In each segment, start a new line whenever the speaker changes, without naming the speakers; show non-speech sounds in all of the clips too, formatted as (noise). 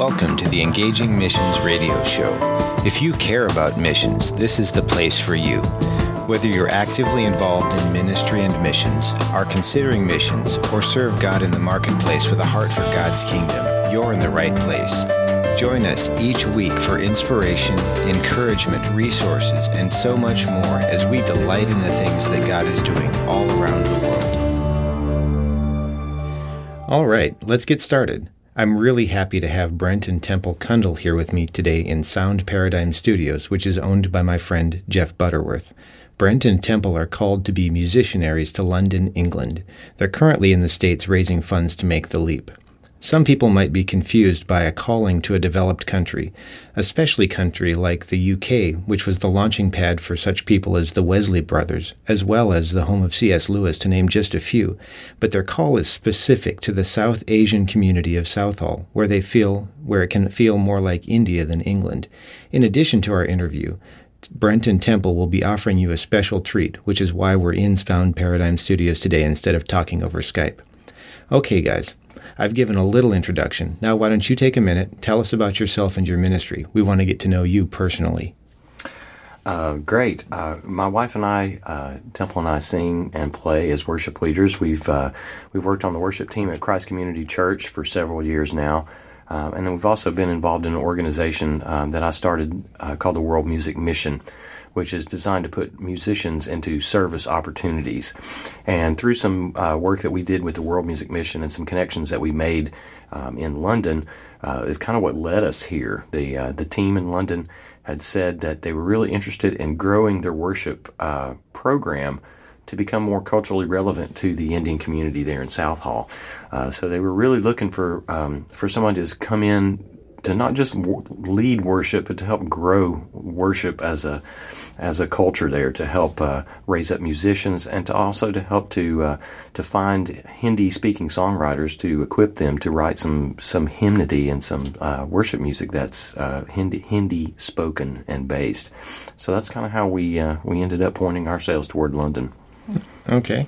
Welcome to the Engaging Missions Radio Show. If you care about missions, this is the place for you. Whether you're actively involved in ministry and missions, are considering missions, or serve God in the marketplace with a heart for God's kingdom, you're in the right place. Join us each week for inspiration, encouragement, resources, and so much more as we delight in the things that God is doing all around the world. All right, let's get started. I'm really happy to have Brent and Temple Cundall here with me today in Sound Paradigm Studios, which is owned by my friend Jeff Butterworth. Brent and Temple are called to be musicianaries to London, England. They're currently in the States raising funds to make the leap. Some people might be confused by a calling to a developed country, especially country like the UK, which was the launching pad for such people as the Wesley brothers, as well as the home of C.S. Lewis, to name just a few. But their call is specific to the South Asian community of Southall, where they feel where it can feel more like India than England. In addition to our interview, Brent and Temple will be offering you a special treat, which is why we're in Sound Paradigm Studios today instead of talking over Skype. Okay, guys, I've given a little introduction. Now, why don't you take a minute, tell us about yourself and your ministry? We want to get to know you personally.
Uh, great. Uh, my wife and I, uh, Temple and I, sing and play as worship leaders. We've uh, we've worked on the worship team at Christ Community Church for several years now, um, and then we've also been involved in an organization um, that I started uh, called the World Music Mission which is designed to put musicians into service opportunities. And through some uh, work that we did with the World Music Mission and some connections that we made um, in London, uh, is kind of what led us here. The uh, the team in London had said that they were really interested in growing their worship uh, program to become more culturally relevant to the Indian community there in Southall. Uh, so they were really looking for um, for someone to just come in to not just lead worship, but to help grow worship as a as a culture there to help uh, raise up musicians and to also to help to uh, to find Hindi speaking songwriters to equip them to write some some hymnody and some uh, worship music that's uh, Hindi Hindi spoken and based. So that's kind of how we uh, we ended up pointing ourselves toward London.
Okay.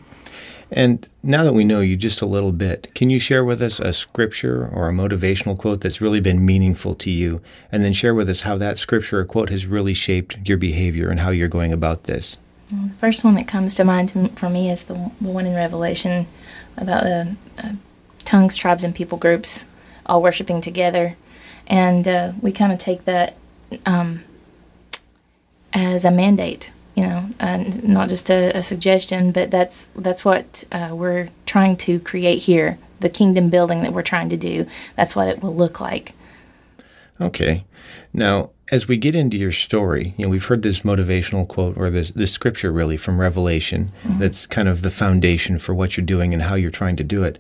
And now that we know you just a little bit, can you share with us a scripture or a motivational quote that's really been meaningful to you? And then share with us how that scripture or quote has really shaped your behavior and how you're going about this.
Well, the first one that comes to mind for me is the, the one in Revelation about the uh, tongues, tribes, and people groups all worshiping together. And uh, we kind of take that um, as a mandate uh, not just a, a, suggestion, but that's that's what uh, we're trying to create here. The kingdom building that we're trying to do. That's what it will look like.
Okay. Now, as we get into your story, you know, we've heard this motivational quote or this, this scripture really from Revelation mm-hmm. that's kind of the foundation for what you're doing and how you're trying to do it.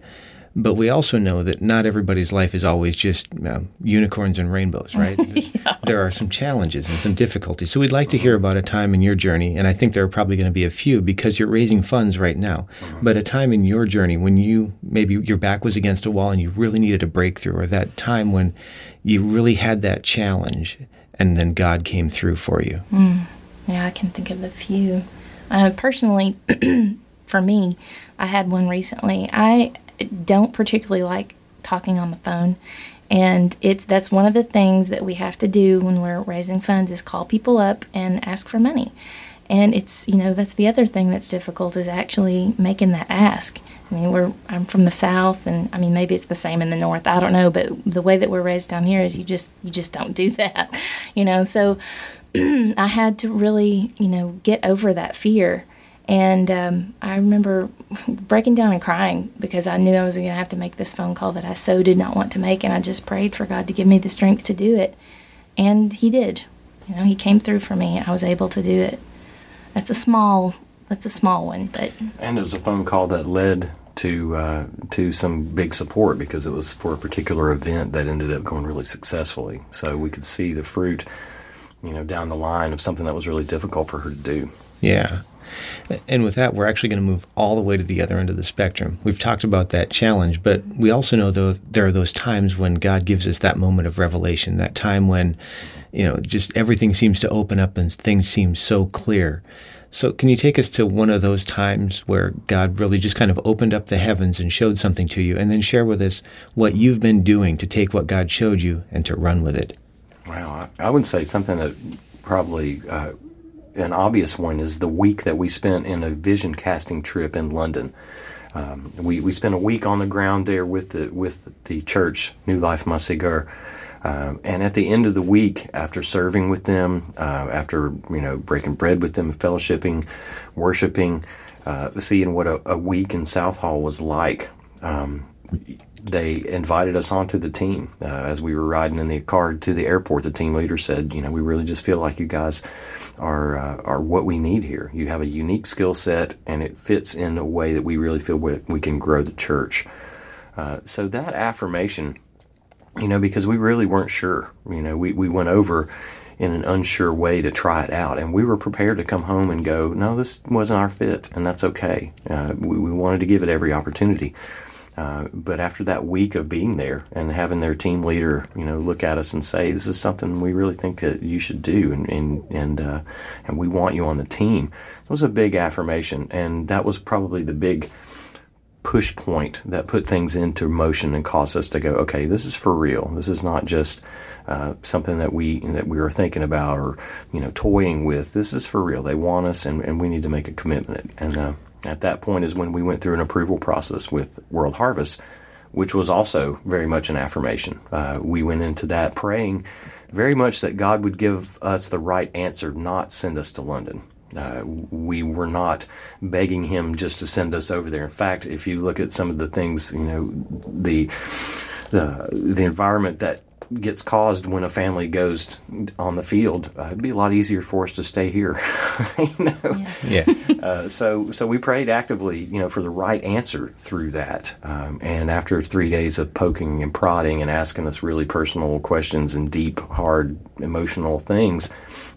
But we also know that not everybody's life is always just uh, unicorns and rainbows, right? (laughs) yeah. There are some challenges and some difficulties. So we'd like to hear about a time in your journey, and I think there are probably going to be a few because you're raising funds right now. But a time in your journey when you maybe your back was against a wall and you really needed a breakthrough, or that time when you really had that challenge and then God came through for you.
Mm. Yeah, I can think of a few. Uh, personally, (clears throat) for me, I had one recently. I don't particularly like talking on the phone. And it's that's one of the things that we have to do when we're raising funds is call people up and ask for money. And it's you know that's the other thing that's difficult is actually making that ask. I mean we're i'm from the south and i mean maybe it's the same in the north i don't know but the way that we're raised down here is you just you just don't do (laughs) that you know? So (clears throat) I had to really, you know, get over that fear. And um, I remember breaking down and crying because I knew I was going to have to make this phone call that I so did not want to make. And I just prayed for God to give me the strength to do it. And He did. You know, He came through for me. I was able to do it. That's a small. That's a small one, but.
And it was a phone call that led to uh, to some big support because it was for a particular event that ended up going really successfully. So we could see the fruit, you know, down the line of something that was really difficult for her to do.
Yeah. And with that, we're actually going to move all the way to the other end of the spectrum. We've talked about that challenge, but we also know though there are those times when God gives us that moment of revelation, that time when, you know, just everything seems to open up and things seem so clear. So, can you take us to one of those times where God really just kind of opened up the heavens and showed something to you, and then share with us what you've been doing to take what God showed you and to run with it?
Wow, I would say something that probably uh, an obvious one is the week that we spent in a vision casting trip in London. Um, we, we spent a week on the ground there with the with the church New Life Massigur. Um, and at the end of the week, after serving with them, uh, after you know breaking bread with them, fellowshipping, worshiping, uh, seeing what a, a, week in Southall was like, um, they invited us onto the team. Uh, as we were riding in the car to the airport, the team leader said, "You know, we really just feel like you guys are uh, are what we need here. You have a unique skill set, and it fits in a way that we really feel we, we can grow the church." Uh, so that affirmation you know, because we really weren't sure. You know, we, we went over in an unsure way to try it out, and we were prepared to come home and go, no, this wasn't our fit, and that's okay. Uh, we, we wanted to give it every opportunity. Uh, but after that week of being there and having their team leader, you know, look at us and say, "This is something we really think that you should do," and and and uh, and we want you on the team, it was a big affirmation, and that was probably the big push point that put things into motion and caused us to go, okay, this is for real. This is not just uh, something that we that we were thinking about or you know toying with. This is for real. They want us, and, and we need to make a commitment. And uh, at that point is when we went through an approval process with World Harvest, which was also very much an affirmation. Uh, we went into that praying very much that God would give us the right answer, not send us to London. Uh, we were not begging him just to send us over there. In fact, if you look at some of the things, you know, the the the environment that gets caused when a family goes on the field, uh, it'd be a lot easier for us to stay here. (laughs) you know?
Yeah.
Uh, so so we prayed actively, you know, for the right answer through that. Um, and after three days of poking and prodding and asking us really personal questions and deep, hard, emotional things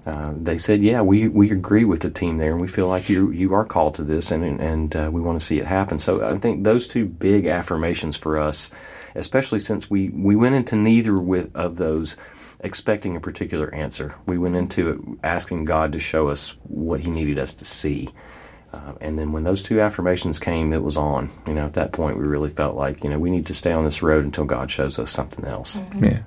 uh, they said, "Yeah, we, we agree with the team there, and we feel like you you are called to this, and and uh, we want to see it happen." So I think those two big affirmations for us, especially since we we went into neither with of those expecting a particular answer. We went into it asking God to show us what He needed us to see. Uh, and then when those two affirmations came, it was on. You know, at that point, we really felt like, you know, we need to stay on this road until God shows us something else.
Mm-hmm. Yeah.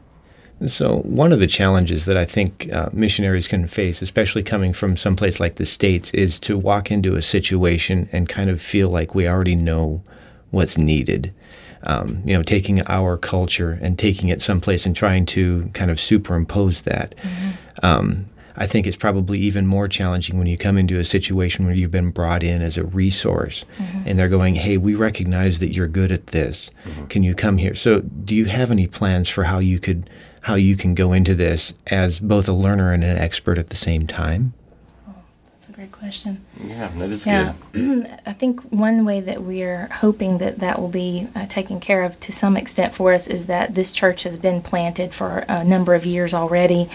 So, one of the challenges that I think uh, missionaries can face, especially coming from some place like the States, is to walk into a situation and kind of feel like we already know what's needed. Um, you know, taking our culture and taking it someplace and trying to kind of superimpose that. Mm-hmm. Um, I think it's probably even more challenging when you come into a situation where you've been brought in as a resource mm-hmm. and they're going, hey, we recognize that you're good at this. Mm-hmm. Can you come here? So, do you have any plans for how you could? how you can go into this as both a learner and an expert at the same time?
Great question.
Yeah, that is
yeah.
good. (clears throat)
I think one way that we're hoping that that will be uh, taken care of to some extent for us is that this church has been planted for a number of years already,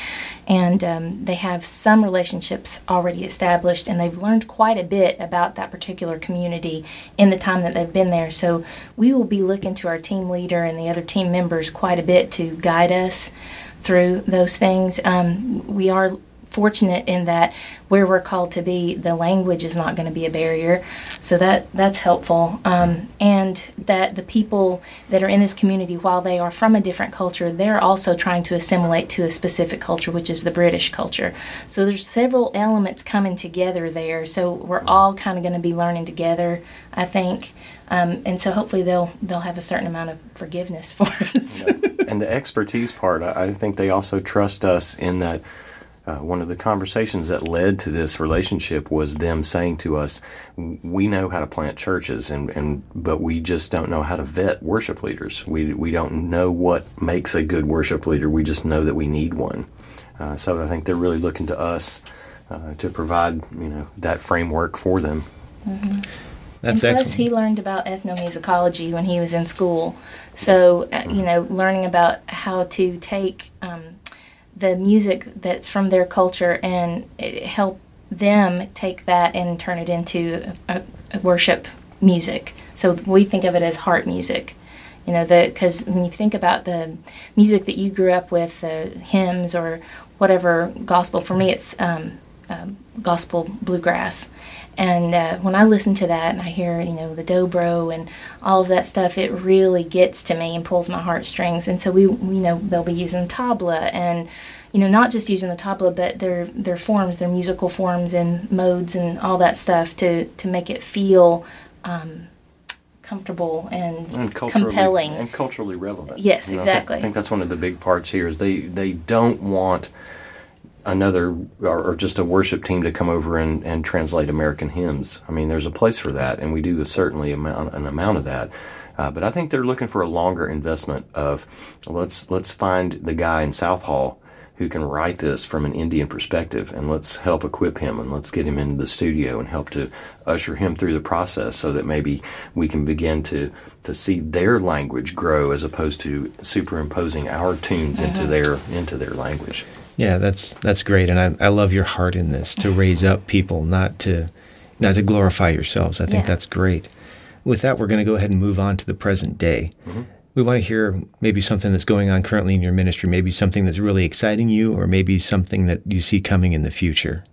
and um, they have some relationships already established, and they've learned quite a bit about that particular community in the time that they've been there. So we will be looking to our team leader and the other team members quite a bit to guide us through those things. Um, we are fortunate in that where we're called to be, the language is not going to be a barrier. So that that's helpful. Um, and that the people that are in this community, while they are from a different culture, they're also trying to assimilate to a specific culture, which is the British culture. So there's several elements coming together there. So we're all kind of going to be learning together, I think. Um, and so hopefully they'll they'll have a certain amount of forgiveness (laughs) for us.
yeah. And the expertise part, I think they also trust us in that uh, one of the conversations that led to this relationship was them saying to us, "We know how to plant churches, and, and but we just don't know how to vet worship leaders. We we don't know what makes a good worship leader. We just know that we need one. Uh, so I think they're really looking to us uh, to provide you know that framework for them.
Mm-hmm.
That's
and plus,
excellent.
he learned about ethnomusicology when he was in school. So, uh, you know, learning about how to take um, the music that's from their culture and help them take that and turn it into a, a worship music. So we think of it as heart music. You know, because when you think about the music that you grew up with, the hymns or whatever gospel, for me it's um, um, gospel bluegrass. And uh, when I listen to that and I hear, you know, the dobro and all of that stuff, it really gets to me and pulls my heartstrings. And so we, you know, they'll be using tabla and, you know, not just using the tabla, but their their forms, their musical forms and modes and all that stuff to to make it feel um, comfortable and,
and
compelling
and culturally relevant.
Yes,
You know, I think-
exactly.
I think that's one of the big parts here is they they don't want another or, or just a worship team to come over and, and translate American hymns. I mean, there's a place for that, and we do a certainly amount an amount of that. Uh, but I think they're looking for a longer investment of let's let's find the guy in Southall who can write this from an Indian perspective, and let's help equip him, and let's get him into the studio and help to usher him through the process, so that maybe we can begin to to see their language grow as opposed to superimposing our tunes into their into their language.
Yeah, that's that's great, and I, I love your heart in this to raise up people, not to not to glorify yourselves. I think
Yeah.
that's great. With that, we're going to go ahead and move on to the present day. We want to hear maybe something that's going on currently in your ministry, maybe something that's really exciting you, or maybe something that you see coming in the future.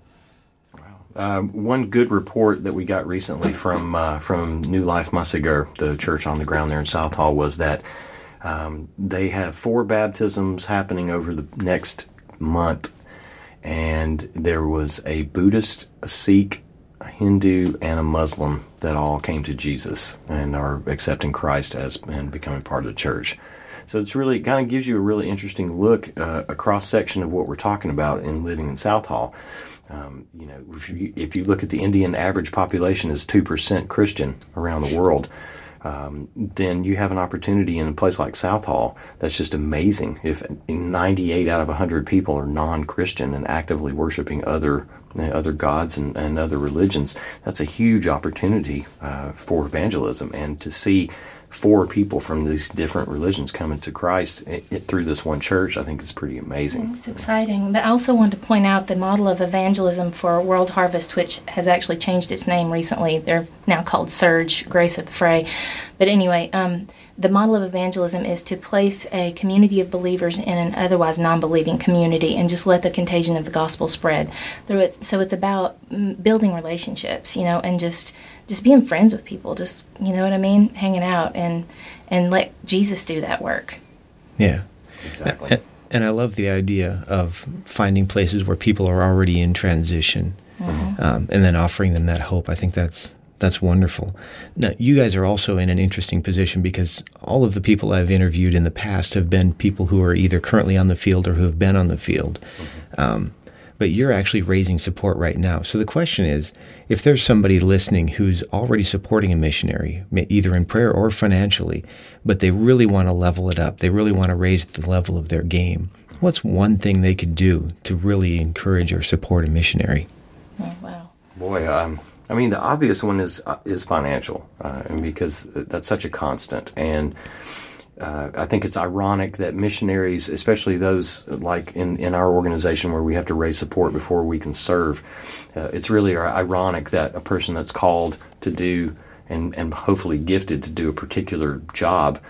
Um, one good report that we got recently from uh, from New Life Musiger, the church on the ground there in Southall, was that um, they have four baptisms happening over the next month, and there was a Buddhist, a Sikh, a Hindu, and a Muslim that all came to Jesus and are accepting Christ as and becoming part of the church. So it's really it kind of gives you a really interesting look, uh, a cross section of what we're talking about in living in Southall. Um, you know, if you, if you look at the Indian average population is two percent Christian around the world, um, then you have an opportunity in a place like Southall that's just amazing. If 98 out of 100 people are non-Christian and actively worshiping other other gods and, and other religions, that's a huge opportunity uh, for evangelism and to see four people from these different religions coming to Christ it, it, through this one church, I think is pretty amazing.
It's exciting. But I also wanted to point out the model of evangelism for World Harvest, which has actually changed its name recently. They're now called Serge, Grace at the Fray. But anyway, um, the model of evangelism is to place a community of believers in an otherwise non-believing community and just let the contagion of the gospel spread through it. So it's about mm, building relationships, you know, and just just being friends with people. Just you know what I mean, hanging out and and let Jesus do that work.
Yeah.
Exactly.
And, and I love the idea of finding places where people are already in transition, um, and then offering them that hope. I think that's that's wonderful. Now, you guys are also in an interesting position because all of the people I've interviewed in the past have been people who are either currently on the field or who have been on the field. Um, but you're actually raising support right now. So the question is if there's somebody listening who's already supporting a missionary, either in prayer or financially, but they really want to level it up, they really want to raise the level of their game, what's one thing they could do to really encourage or support a missionary?
Oh, wow.
Boy, um, I mean, the obvious one is uh, is financial, uh, and because that's such a constant. And uh, I think it's ironic that missionaries, especially those like in, in our organization where we have to raise support before we can serve, uh, it's really ironic that a person that's called to do and, and hopefully gifted to do a particular job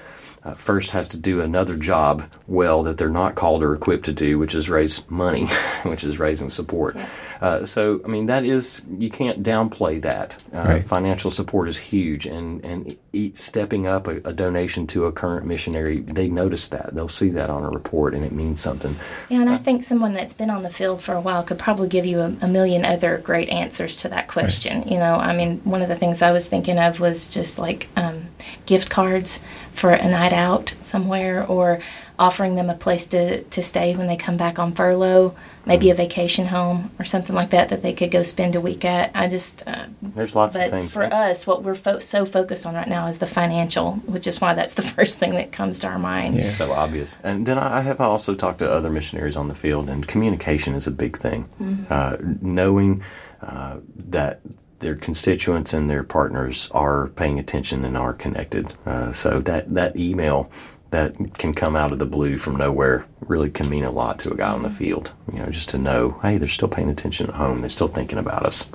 uh, first has to do another job well that they're not called or equipped to do, which is raise money, (laughs) which is raising support. Uh, so, I mean, that is you can't downplay that. Uh,
Right.
Financial support is huge, and and each stepping up a, a donation to a current missionary, they notice that they'll see that on a report, and it means something.
Yeah, and I think someone that's been on the field for a while could probably give you a, a million other great answers to that question. You know, I mean, one of the things I was thinking of was just like um, gift cards for a night out somewhere, or offering them a place to, to stay when they come back on furlough, maybe a vacation home or something like that that they could go spend a week at. I just, uh,
There's lots
but
of things.
for us, what we're fo- so focused on right now is the financial, which is why that's the (laughs) first thing that comes to our mind.
Yeah.
so obvious. And then I have also talked to other missionaries on the field, and communication is a big thing. Uh, knowing uh, that their constituents and their partners are paying attention and are connected. Uh, so that that email that can come out of the blue from nowhere really can mean a lot to a guy on the field. You know, just to know, hey, they're still paying attention at home. They're still thinking about us.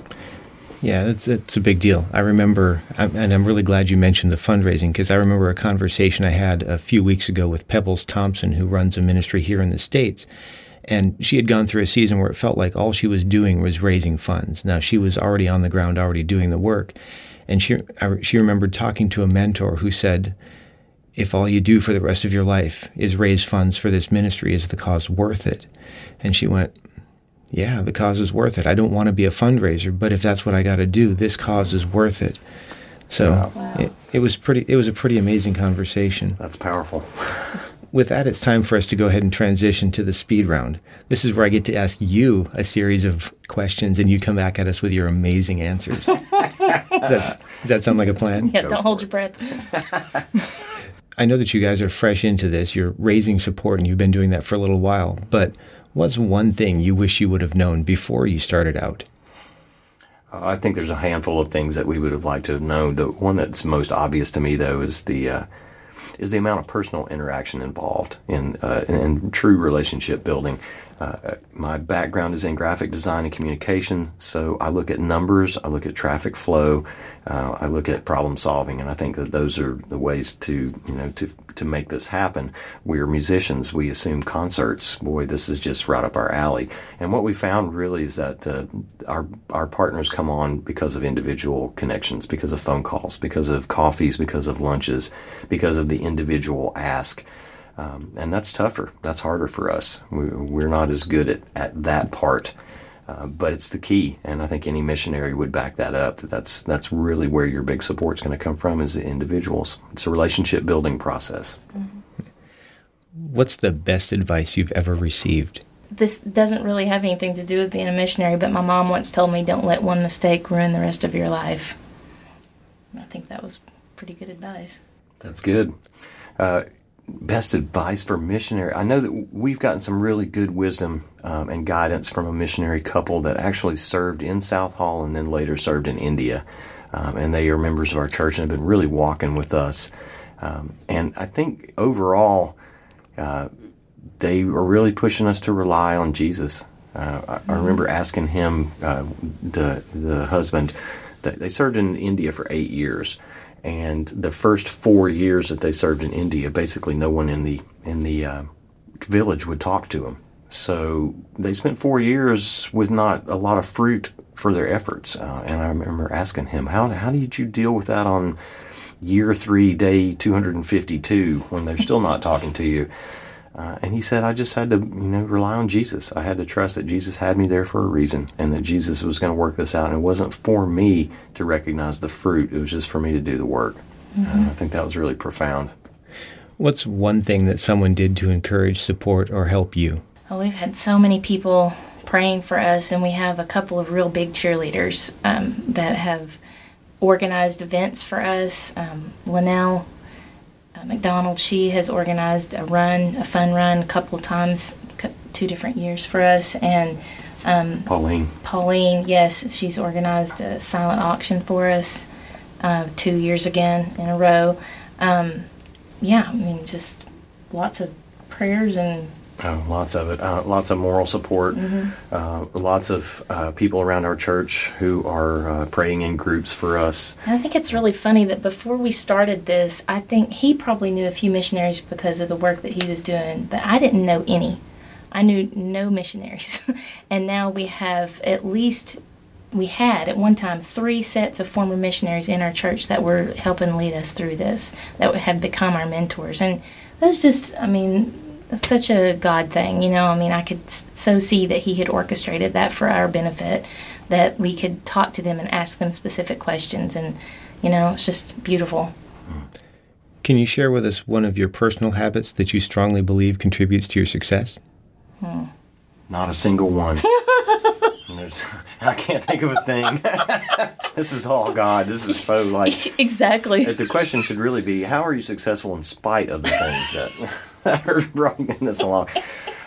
Yeah, that's, that's a big deal. I remember, and I'm really glad you mentioned the fundraising because I remember a conversation I had a few weeks ago with Pebbles Thompson, who runs a ministry here in the States. And she had gone through a season where it felt like all she was doing was raising funds. Now, she was already on the ground, already doing the work. And she, I, she remembered talking to a mentor who said, if all you do for the rest of your life is raise funds for this ministry, is the cause worth it? And she went, yeah, the cause is worth it. I don't want to be a fundraiser, but if that's what I got to do, this cause is worth it. So
Wow.
it, it was pretty. It was a pretty amazing conversation.
That's powerful. (laughs)
With that, it's time for us to go ahead and transition to the speed round. This is where I get to ask you a series of questions, and you come back at us with your amazing answers. (laughs) does, that, does that sound like a plan?
Yeah,
Go
don't hold
it.
your breath. (laughs)
I know that you guys are fresh into this. You're raising support, and you've been doing that for a little while. But what's one thing you wish you would have known before you started out?
Uh, I think there's a handful of things that we would have liked to have known. The one that's most obvious to me, though, is the uh, is the amount of personal interaction involved in uh, in, in true relationship building. Uh, my background is in graphic design and communication, so I look at numbers, I look at traffic flow, uh, I look at problem solving, and I think that those are the ways to you know to to make this happen. We are musicians. We assume concerts. Boy, this is just right up our alley. And what we found really is that uh, our our partners come on because of individual connections, because of phone calls, because of coffees, because of lunches, because of the individual ask. Um, and that's tougher. That's harder for us. We, we're not as good at, at that part. Uh, but it's the key, and I think any missionary would back that up. That that's that's really where your big support's going to come from is the individuals. It's a relationship building process.
What's the best advice you've ever received?
This doesn't really have anything to do with being a missionary, but my mom once told me, "Don't let one mistake ruin the rest of your life." I think that was pretty good advice.
That's good. Uh, best advice for missionary. I know that we've gotten some really good wisdom um, and guidance from a missionary couple that actually served in Southall and then later served in India. Um, and they are members of our church and have been really walking with us. Um, and I think overall, uh, they are really pushing us to rely on Jesus. Uh, I, I remember asking him, uh, the the husband, that they served in India for eight years, and the first four years that they served in India, basically no one in the in the uh, village would talk to them. So they spent four years with not a lot of fruit for their efforts. Uh, and I remember asking him, how how did you deal with that on year three, day 252, when they're still not talking to you? Uh, and he said, I just had to, you know, rely on Jesus. I had to trust that Jesus had me there for a reason and that Jesus was going to work this out. And it wasn't for me to recognize the fruit, it was just for me to do the work. Uh, I think that was really profound.
What's one thing that someone did to encourage, support, or help you?
Well, we've had so many people praying for us, and we have a couple of real big cheerleaders um, that have organized events for us. Um, Linnell uh, McDonald, she has organized a run, a fun run, a couple times, two different years for us, and
Pauline,
Pauline, yes, she's organized a silent auction for us uh, two years again in a row. Um, yeah, I mean, just lots of prayers and
oh, lots of it, uh, lots of moral support, uh, lots of uh, people around our church who are uh, praying in groups for us.
And I think it's really funny that before we started this, I think he probably knew a few missionaries because of the work that he was doing, but I didn't know any. I knew no missionaries. (laughs) and now we have at least, we had at one time three sets of former missionaries in our church that were helping lead us through this, that have become our mentors. And that's just, I mean, that's such a God thing, you know. I mean, I could so see that He had orchestrated that for our benefit, that we could talk to them and ask them specific questions, and you know, it's just beautiful. Hmm.
Can you share with us one of your personal habits that you strongly believe contributes to your success? Hmm.
Not a single one. (laughs) There's, (laughs) I can't think of a thing. (laughs) this is all God. This is so like.
exactly.
The question should really be: How are you successful in spite of the things that, that (laughs) are bringing this along?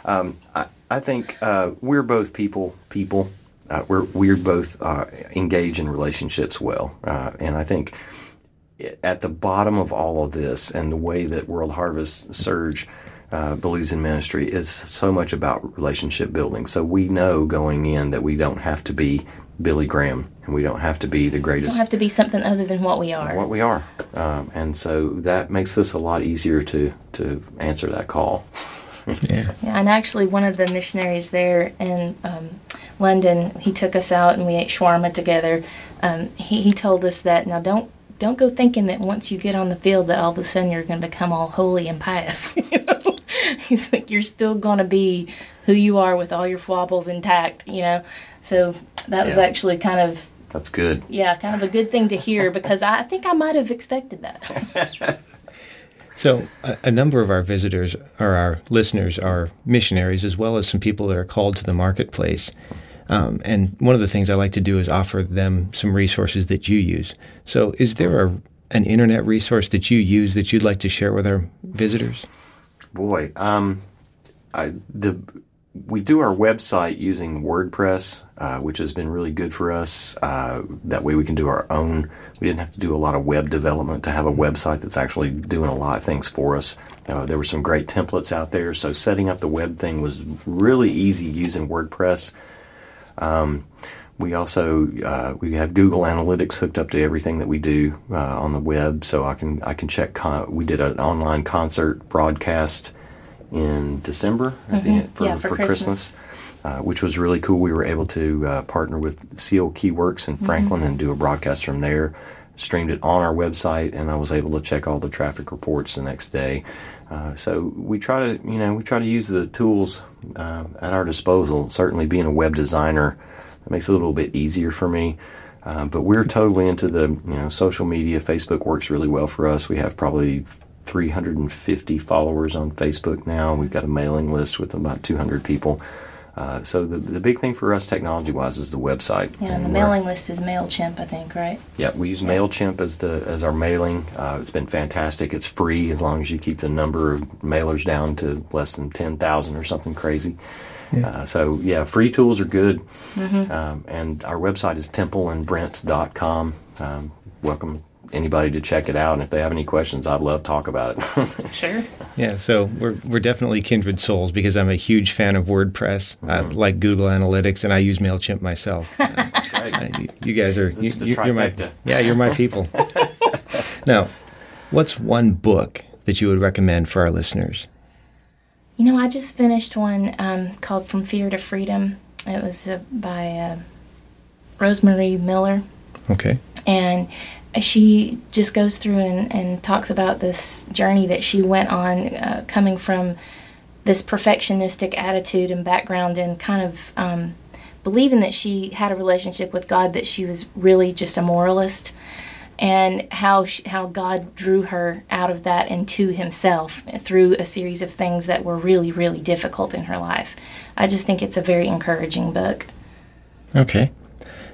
Um, I, I think uh, we're both people. People. Uh, we're we're both uh, engage in relationships well, uh, and I think at the bottom of all of this, and the way that World Harvest Serge uh, believes in ministry is so much about relationship building. So we know going in that we don't have to be Billy Graham and we don't have to be the greatest.
Don't have to be something other than what we are.
What we are, um, and so that makes this a lot easier to to answer that call. (laughs)
Yeah.
Yeah, and actually, one of the missionaries there in um, London, he took us out and we ate shawarma together. Um, he, he told us that now don't don't go thinking that once you get on the field that all of a sudden you're going to become all holy and pious. (laughs) you know? (laughs) He's like you're still going to be who you are with all your foibles intact. You know, so that was
Yeah.
actually kind of
That's good.
yeah, kind of a good thing to hear (laughs) because I think I might have expected that. (laughs)
So, a, a number of our visitors or our listeners are missionaries, as well as some people that are called to the marketplace. Um, and one of the things I like to do is offer them some resources that you use. So, is there a, an internet resource that you use that you'd like to share with our visitors?
Boy, um, I, the we do our website using WordPress, uh, which has been really good for us. Uh, that way, we can do our own. We didn't have to do a lot of web development to have a website that's actually doing a lot of things for us. Uh, there were some great templates out there, so setting up the web thing was really easy using WordPress. Um, we also uh, we have Google Analytics hooked up to everything that we do uh, on the web, so I can I can check. Con- we did an online concert broadcast in December I think, for,
Mm-hmm. Yeah, for
Christmas, uh, which was really cool. We were able to uh, partner with Seal Keyworks in Franklin and do a broadcast from there. Streamed it on our website, and I was able to check all the traffic reports the next day. Uh, so we try to, you know, we try to use the tools uh, at our disposal. Certainly, being a web designer, that makes it a little bit easier for me. Uh, but we're totally into the, you know, social media. Facebook works really well for us. We have probably 350 followers on Facebook now. We've got a mailing list with about 200 people. Uh, so the, the big thing for us technology wise is the website.
Yeah, and the mailing list is Mailchimp, I think, right?
yeah, we use Mailchimp as the as our mailing. Uh, it's been fantastic. It's free as long as you keep the number of mailers down to less than ten thousand or something crazy. Uh, so yeah, free tools are good. Um, and our website is templeandbrent.com. Um, welcome anybody to check it out. And if they have any questions, I'd love to talk about it. (laughs)
Sure.
Yeah, so we're, we're definitely kindred souls because I'm a huge fan of WordPress. I like Google Analytics, and I use Mailchimp myself. (laughs)
Great.
I- you guys are you,
It's the
you- you're my
trifecta.
yeah, you're my people. (laughs) now, what's one book that you would recommend for our listeners?
You know, I just finished one um, called From Fear to Freedom. It was uh, by uh, Rose Marie Miller.
Okay.
and she just goes through and, and talks about this journey that she went on uh, coming from this perfectionistic attitude and background and kind of um, believing that she had a relationship with God, that she was really just a moralist, and how she, how God drew her out of that and to Himself through a series of things that were really really difficult in her life. I just think it's a very encouraging book.
Okay.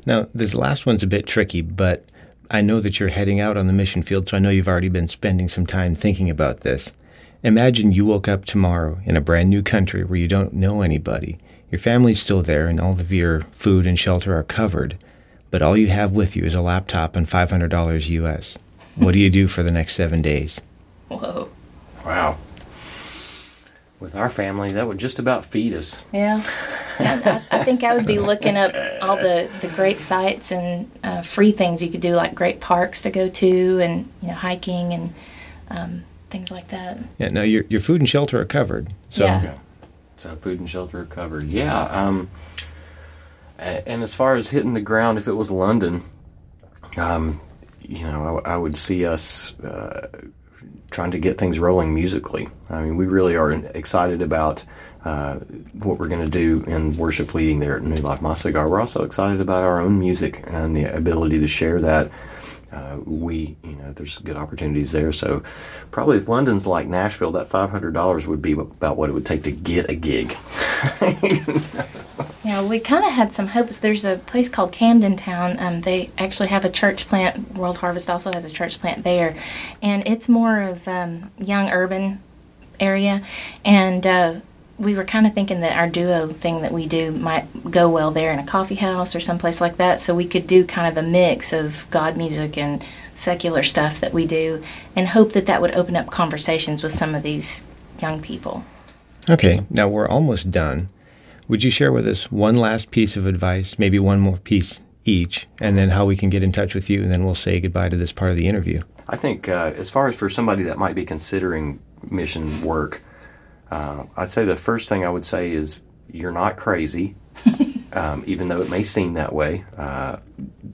Now, this last one's a bit tricky, but I know that you're heading out on the mission field, so I know you've already been spending some time thinking about this. Imagine you woke up tomorrow in a brand new country where you don't know anybody. Your family's still there, and all of your food and shelter are covered, but all you have with you is a laptop and $500 US. What do you do for the next seven days?
Whoa.
wow. With our family, that would just about feed us.
Yeah. (laughs) Yeah, I, I think I would be looking up all the, the great sites and uh, free things you could do, like great parks to go to, and you know hiking and um, things like that.
Yeah, no, your, your food and shelter are covered. So,
Yeah.
Okay. So food and shelter are covered. Yeah. Um, and as far as hitting the ground, if it was London, um, you know, I, I would see us uh, trying to get things rolling musically. I mean, we really are excited about uh, what we're going to do in worship leading there at New Life My Cigar. We're also excited about our own music and the ability to share that uh, we, you know, there's good opportunities there. So probably if London's like Nashville, that $500 would be about what it would take to get a gig. (laughs)
Yeah, we kind of had some hopes. There's a place called Camden Town. Um, they actually have a church plant. World Harvest also has a church plant there, and it's more of um, young urban area. And uh, we were kind of thinking that our duo thing that we do might go well there in a coffee house or someplace like that. So we could do kind of a mix of God music and secular stuff that we do, and hope that that would open up conversations with some of these young people.
Okay, now we're almost done. Would you share with us one last piece of advice, maybe one more piece each, and then how we can get in touch with you, and then we'll say goodbye to this part of the interview?
I think, uh, as far as for somebody that might be considering mission work, uh, I'd say the first thing I would say is you're not crazy, (laughs) um, even though it may seem that way. Uh,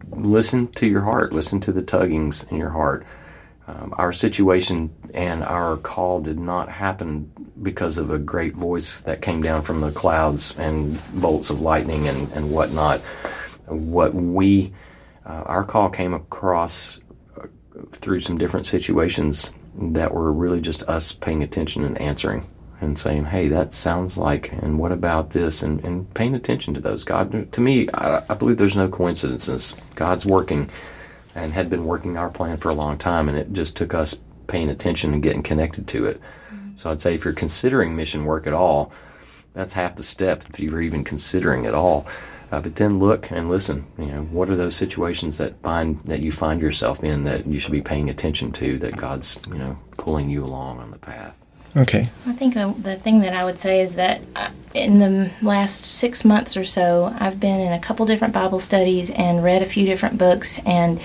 listen to your heart, listen to the tuggings in your heart. Um, our situation and our call did not happen because of a great voice that came down from the clouds and bolts of lightning and, and whatnot. What we, uh, our call came across uh, through some different situations that were really just us paying attention and answering and saying, hey, that sounds like, and what about this? And, and paying attention to those. God, to me, I, I believe there's no coincidences. God's working and had been working our plan for a long time, and it just took us paying attention and getting connected to it. Mm-hmm. So I'd say if you're considering mission work at all, that's half the step if you're even considering at all. Uh, but then look and listen. You know, what are those situations that find that you find yourself in that you should be paying attention to? That God's you know pulling you along on the path.
Okay.
I think the, the thing that I would say is that uh, in the last six months or so, I've been in a couple different Bible studies and read a few different books, and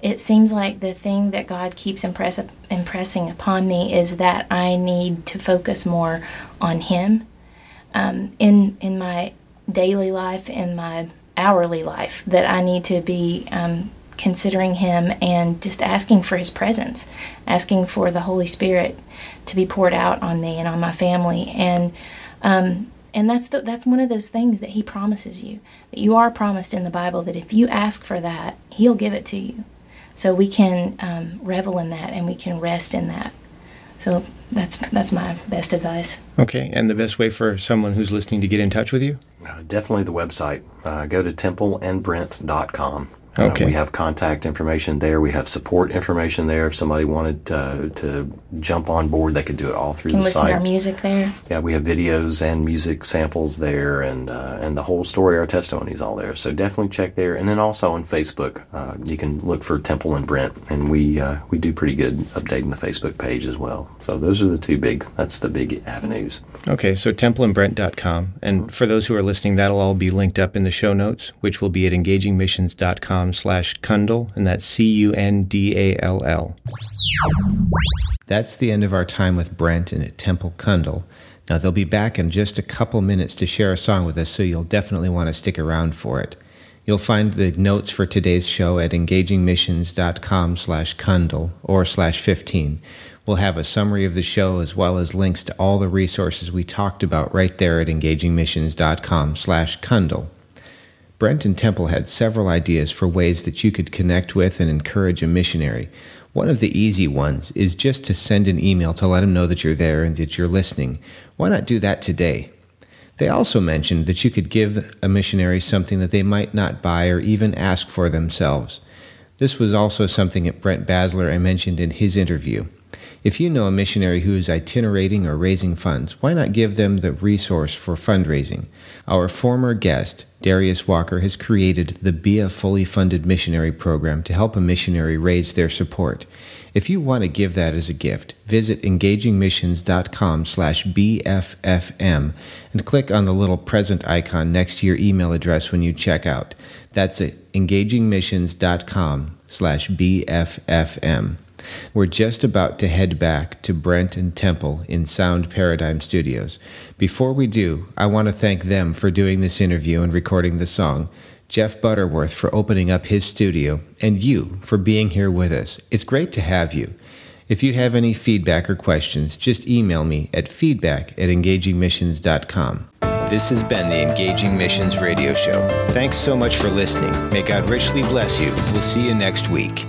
it seems like the thing that God keeps impress, impressing upon me is that I need to focus more on Him um, in in my daily life, in my hourly life. That I need to be um, considering Him and just asking for His presence, asking for the Holy Spirit to be poured out on me and on my family. And um, and that's the, that's one of those things that He promises you that you are promised in the Bible that if you ask for that, He'll give it to you. So we can um, revel in that and we can rest in that. So that's that's my best advice.
Okay, and the best way for someone who's listening to get in touch with you?
Uh, definitely the website. Uh, go to templeandbrent.com.
Okay.
Uh, we have contact information there. We have support information there. If somebody wanted uh, to jump on board, they could do it all through
can
the
listen
site.
to our music there.
Yeah, we have videos and music samples there, and uh, and the whole story, our testimonies, all there. So definitely check there, and then also on Facebook, uh, you can look for Temple and Brent, and we uh, we do pretty good updating the Facebook page as well. So those are the two big. That's the big avenues.
Okay, so templeandbrent.com. And for those who are listening, that'll all be linked up in the show notes, which will be at engagingmissions.com slash Cundall, and that's C-U-N-D-A-L-L. That's the end of our time with Brent and at Temple Cundall. Now, they'll be back in just a couple minutes to share a song with us, so you'll definitely want to stick around for it. You'll find the notes for today's show at engagingmissions.com slash Cundall or slash 15. We'll have a summary of the show as well as links to all the resources we talked about right there at engagingmissions.com slash Cundall. Brent and Temple had several ideas for ways that you could connect with and encourage a missionary. One of the easy ones is just to send an email to let them know that you're there and that you're listening. Why not do that today? They also mentioned that you could give a missionary something that they might not buy or even ask for themselves. This was also something that Brent Basler mentioned in his interview. If you know a missionary who is itinerating or raising funds, why not give them the resource for fundraising? Our former guest, Darius Walker, has created the Be a Fully Funded Missionary program to help a missionary raise their support. If you want to give that as a gift, visit engagingmissions.com slash BFFM and click on the little present icon next to your email address when you check out. That's at engagingmissions.com slash BFFM. We're just about to head back to Brent and Temple in Sound Paradigm Studios. Before we do, I want to thank them for doing this interview and recording the song, Jeff Butterworth for opening up his studio, and you for being here with us. It's great to have you. If you have any feedback or questions, just email me at feedback at engagingmissions.com. This has been the Engaging Missions Radio Show. Thanks so much for listening. May God richly bless you. We'll see you next week.